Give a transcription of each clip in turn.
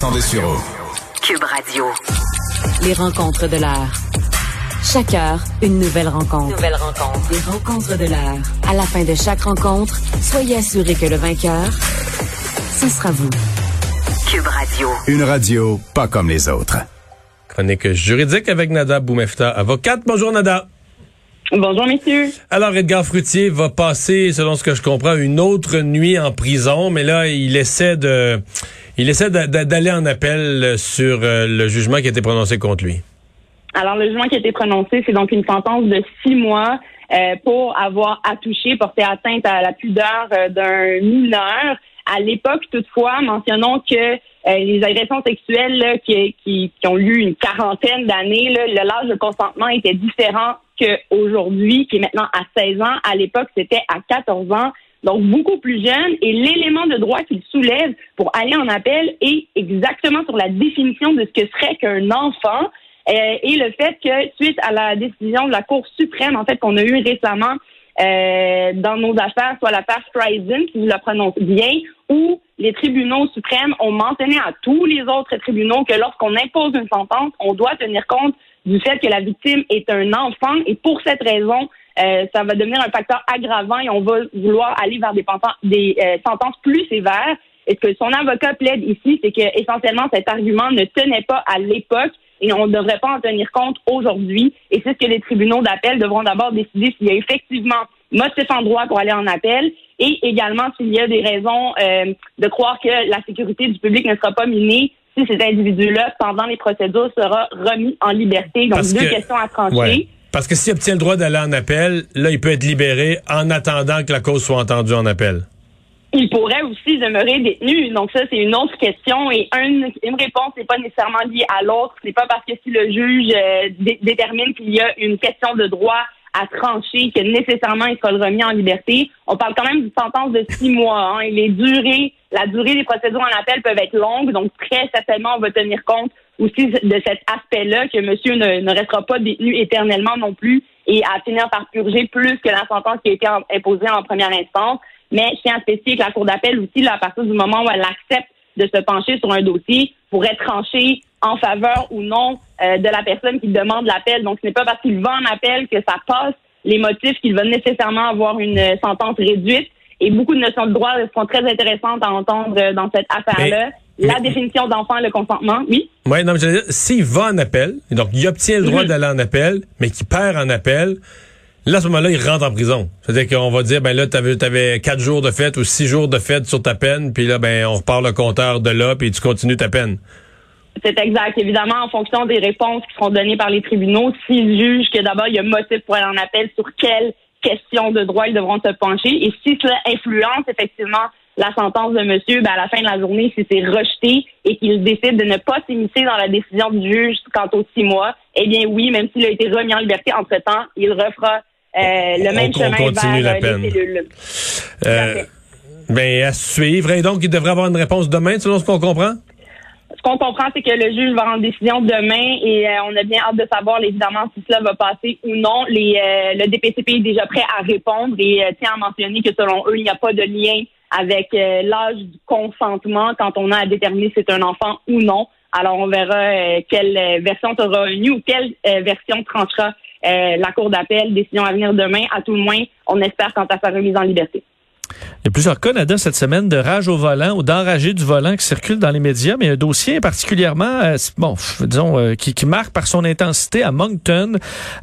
Cube Radio. Les rencontres de l'heure. Chaque heure, une nouvelle rencontre. Nouvelle rencontre. Les rencontres de l'heure. À la fin de chaque rencontre, soyez assurés que le vainqueur, ce sera vous. Cube Radio. Une radio pas comme les autres. Chronique juridique avec Nada Boumefta, avocate. Bonjour Nada. Bonjour, messieurs. Alors, Edgar Fruitier va passer, selon ce que je comprends, une autre nuit en prison, mais là, il essaie de, il essaie d'aller en appel sur euh, le jugement qui a été prononcé contre lui. Alors, le jugement qui a été prononcé, c'est donc une sentence de six mois euh, pour avoir attouché, porté atteinte à la pudeur euh, d'un mineur. À l'époque, toutefois, mentionnons que les agressions sexuelles qui, qui, ont eu une quarantaine d'années, l'âge de consentement était différent qu'aujourd'hui, qui est maintenant à 16 ans. À l'époque, c'était à 14 ans donc beaucoup plus jeune, et l'élément de droit qu'il soulève pour aller en appel est exactement sur la définition de ce que serait qu'un enfant, euh, et le fait que suite à la décision de la Cour suprême, en fait, qu'on a eue récemment euh, dans nos affaires, soit l'affaire Streisand, qui vous la prononce bien, où les tribunaux suprêmes ont mentionné à tous les autres tribunaux que lorsqu'on impose une sentence, on doit tenir compte du fait que la victime est un enfant, et pour cette raison, euh, ça va devenir un facteur aggravant et on va vouloir aller vers des, des euh, sentences plus sévères. Et ce que son avocat plaide ici, c'est que essentiellement cet argument ne tenait pas à l'époque et on ne devrait pas en tenir compte aujourd'hui. Et c'est ce que les tribunaux d'appel devront d'abord décider s'il y a effectivement motif en droit pour aller en appel et également s'il y a des raisons euh, de croire que la sécurité du public ne sera pas minée si cet individu-là, pendant les procédures, sera remis en liberté. Donc, deux questions à trancher. Parce que s'il obtient le droit d'aller en appel, là, il peut être libéré en attendant que la cause soit entendue en appel. Il pourrait aussi demeurer détenu. Donc ça, c'est une autre question et une, une réponse n'est pas nécessairement liée à l'autre. C'est pas parce que si le juge euh, détermine qu'il y a une question de droit à trancher que nécessairement il sera remis en liberté. On parle quand même d'une sentence de six mois. Hein, et les durées, la durée des procédures en appel peuvent être longues. Donc très certainement, on va tenir compte aussi de cet aspect-là que monsieur ne, ne, restera pas détenu éternellement non plus et à finir par purger plus que la sentence qui a été imposée en première instance. Mais je tiens à spécifier que la Cour d'appel aussi, là, à partir du moment où elle accepte de se pencher sur un dossier, pourrait trancher en faveur ou non euh, de la personne qui demande l'appel. Donc, ce n'est pas parce qu'il va en appel que ça passe les motifs qu'il va nécessairement avoir une sentence réduite. Et beaucoup de notions de droit sont très intéressantes à entendre dans cette affaire-là la définition d'enfant, le consentement, oui. Oui, non, mais je veux dire, s'il va en appel, donc il obtient le droit mhm. d'aller en appel, mais qu'il perd en appel, là, à ce moment-là, il rentre en prison. C'est-à-dire qu'on va dire, ben là, tu avais quatre jours de fête ou six jours de fête sur ta peine, puis là, ben, on repart le compteur de là, puis tu continues ta peine. C'est exact. Évidemment, en fonction des réponses qui seront données par les tribunaux, s'ils jugent que d'abord, il y a motif pour aller en appel, sur quelles questions de droit ils devront se pencher. Et si cela influence effectivement la sentence de monsieur, ben à la fin de la journée, si c'est rejeté et qu'il décide de ne pas s'immiscer dans la décision du juge quant aux six mois, eh bien oui, même s'il a été remis en liberté entre-temps, il refera euh, le même chemin vers la peine. les cellules. Euh, ben, à suivre. Et donc, il devrait avoir une réponse demain, selon ce qu'on comprend? Ce qu'on comprend, c'est que le juge va rendre décision demain et euh, on a bien hâte de savoir, évidemment, si cela va passer ou non. Les, le DPCP est déjà prêt à répondre et tient à mentionner que selon eux, il n'y a pas de lien avec euh, l'âge du consentement quand on a à déterminer si c'est un enfant ou non. Alors, on verra euh, quelle euh, version sera venue ou quelle version tranchera la Cour d'appel. Décision à venir demain. À tout le moins, on espère quant à sa remise en liberté. Il y a plusieurs cas, Nada, cette semaine de rage au volant ou d'enragé du volant qui circulent dans les médias, mais un dossier particulièrement, euh, bon, disons, euh, qui, marque par son intensité à Moncton,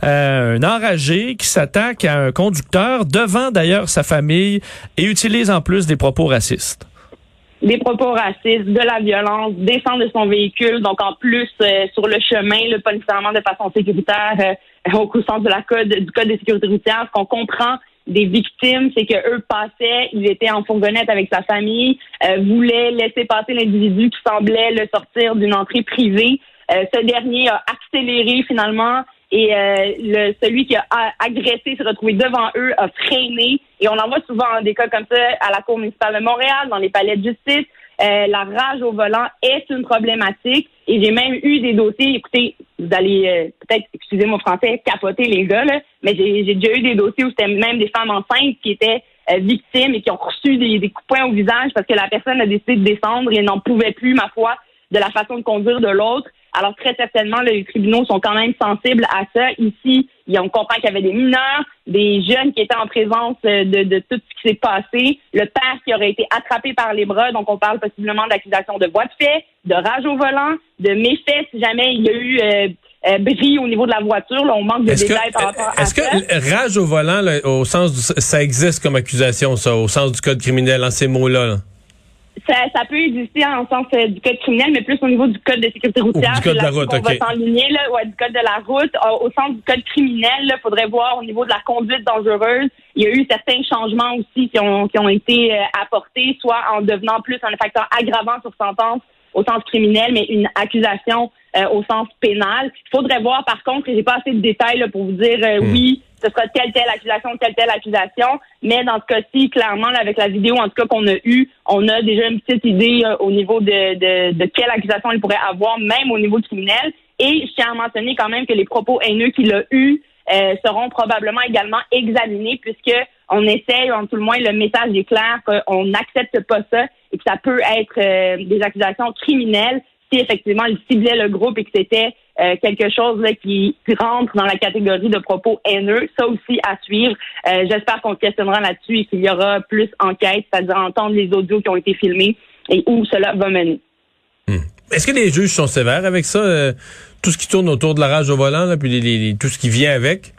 euh, un enragé qui s'attaque à un conducteur devant d'ailleurs sa famille et utilise en plus des propos racistes. Des propos racistes, de la violence, descend de son véhicule, donc en plus sur le chemin, le pas nécessairement de façon sécuritaire, au sens de code du code de sécurité routière, qu'on comprend des victimes, c'est que eux passaient, ils étaient en fourgonnette avec sa famille, euh, voulaient laisser passer l'individu qui semblait le sortir d'une entrée privée. Euh, ce dernier a accéléré finalement et euh, le, celui qui a agressé s'est retrouvé devant eux, a freiné. Et on en voit souvent des cas comme ça à la Cour municipale de Montréal, dans les palais de justice. Euh, la rage au volant est une problématique et j'ai même eu des dossiers, écoutez, vous allez euh, peut-être, excusez mon français, capoter les gars, là, mais j'ai déjà eu des dossiers où c'était même des femmes enceintes qui étaient euh, victimes et qui ont reçu des, des coups de poing au visage parce que la personne a décidé de descendre et n'en pouvait plus, ma foi, de la façon de conduire de l'autre. Alors très certainement, les tribunaux sont quand même sensibles à ça. Ici, on comprend qu'il y avait des mineurs, des jeunes qui étaient en présence de, de tout ce qui s'est passé, le père qui aurait été attrapé par les bras, donc on parle possiblement d'accusation de voie de fait, de rage au volant, de méfaits si jamais il y a eu euh, euh, bris au niveau de la voiture. Là, on manque de détails par rapport à Est-ce que rage au volant, là, au sens du, ça existe comme accusation, ça, au sens du code criminel, en ces mots-là? là? Ça, ça, peut exister en sens euh, du code criminel, mais plus au niveau du code de sécurité routière. du code de la route, OK. va s'enligner, là, ouais, du code de la route. Au, sens du code criminel, il faudrait voir au niveau de la conduite dangereuse. Il y a eu certains changements aussi qui ont, qui ont été euh, apportés, soit en devenant plus un facteur aggravant sur sentence au sens criminel, mais une accusation euh, au sens pénal. Il faudrait voir, par contre, et j'ai pas assez de détails là, pour vous dire hmm. oui, ce sera telle, telle accusation, telle, telle accusation. Mais dans ce cas-ci, clairement, avec la vidéo, en tout cas, qu'on a eue, on a déjà une petite idée euh, au niveau de, de, de, quelle accusation il pourrait avoir, même au niveau du criminel. Et je tiens à mentionner quand même que les propos haineux qu'il a eus euh, seront probablement également examinés puisque on essaye, en tout le moins, le message est clair qu'on n'accepte pas ça et que ça peut être euh, des accusations criminelles si effectivement il ciblait le groupe et que c'était euh, quelque chose là, qui, rentre dans la catégorie de propos haineux. Ça aussi à suivre. Euh, j'espère qu'on se questionnera là-dessus et qu'il y aura plus enquête, c'est-à-dire entendre les audios qui ont été filmés et où cela va mener. Hmm. Est-ce que les juges sont sévères avec ça? Euh, tout ce qui tourne autour de la rage au volant, là, puis tout ce qui vient avec?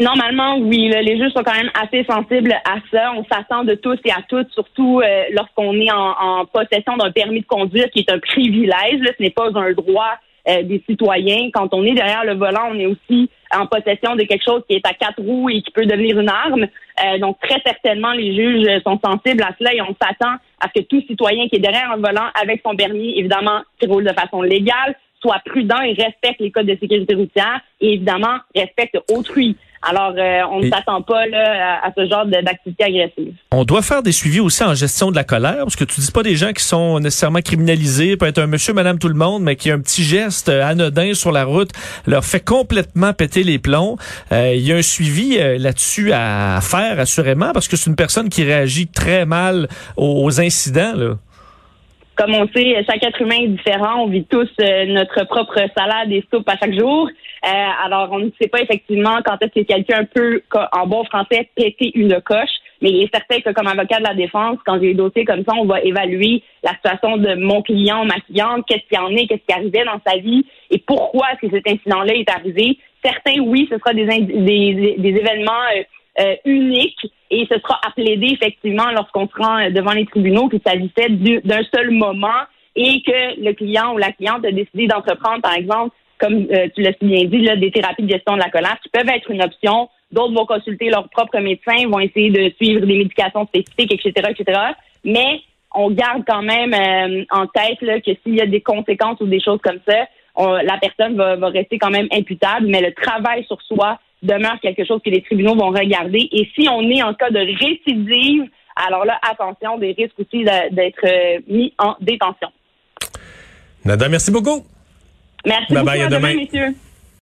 Normalement, oui. les juges sont quand même assez sensibles à ça. On s'attend de tous et à toutes, surtout lorsqu'on est en, en possession d'un permis de conduire qui est un privilège. ce n'est pas un droit euh, des citoyens. Quand on est derrière le volant, on est aussi en possession de quelque chose qui est à quatre roues et qui peut devenir une arme. Euh, donc, très certainement, les juges sont sensibles à cela et on s'attend à ce que tout citoyen qui est derrière un volant avec son permis, évidemment, qui roule de façon légale, soit prudent et respecte les codes de sécurité routière et évidemment respecte autrui. Alors, euh, on ne s'attend pas là, à, ce genre d'activité agressive. On doit faire des suivis aussi en gestion de la colère, parce que tu dis pas des gens qui sont nécessairement criminalisés, peut être un monsieur, madame, tout le monde, mais qui a un petit geste euh, anodin sur la route, leur fait complètement péter les plombs. Euh, il y a un suivi là-dessus à faire, assurément, parce que c'est une personne qui réagit très mal aux, incidents. Là comme on sait, chaque être humain est différent. On vit tous notre propre salade et soupe à chaque jour. Euh, alors, on ne sait pas effectivement quand est-ce que quelqu'un peut, en bon français, péter une coche. Mais il est certain que comme avocat de la défense, quand j'ai des dossiers comme ça, on va évaluer la situation de mon client, ma cliente, qu'est-ce qui en est, qu'est-ce qui arrivait dans sa vie et pourquoi est-ce que cet incident-là est arrivé. Certains, oui, ce sera des, des, des événements euh, euh, uniques et ce sera à plaider effectivement lorsqu'on se rend devant les tribunaux qu'il s'agissait d'un seul moment et que le client ou la cliente a décidé d'entreprendre, par exemple, comme euh, tu l'as bien dit, là, des thérapies de gestion de la colère qui peuvent être une option. D'autres vont consulter leur propre médecin, vont essayer de suivre des médications spécifiques, etc., etc. Mais on garde quand même euh, en tête là, que s'il y a des conséquences ou des choses comme ça, la personne va, va, rester quand même imputable, mais le travail sur soi demeure quelque chose que les tribunaux vont regarder. Et si on est en cas de récidive, alors là, attention, des risques aussi d'être euh, mis en détention. Nada, merci beaucoup. Merci bye beaucoup. Bye, à demain, messieurs.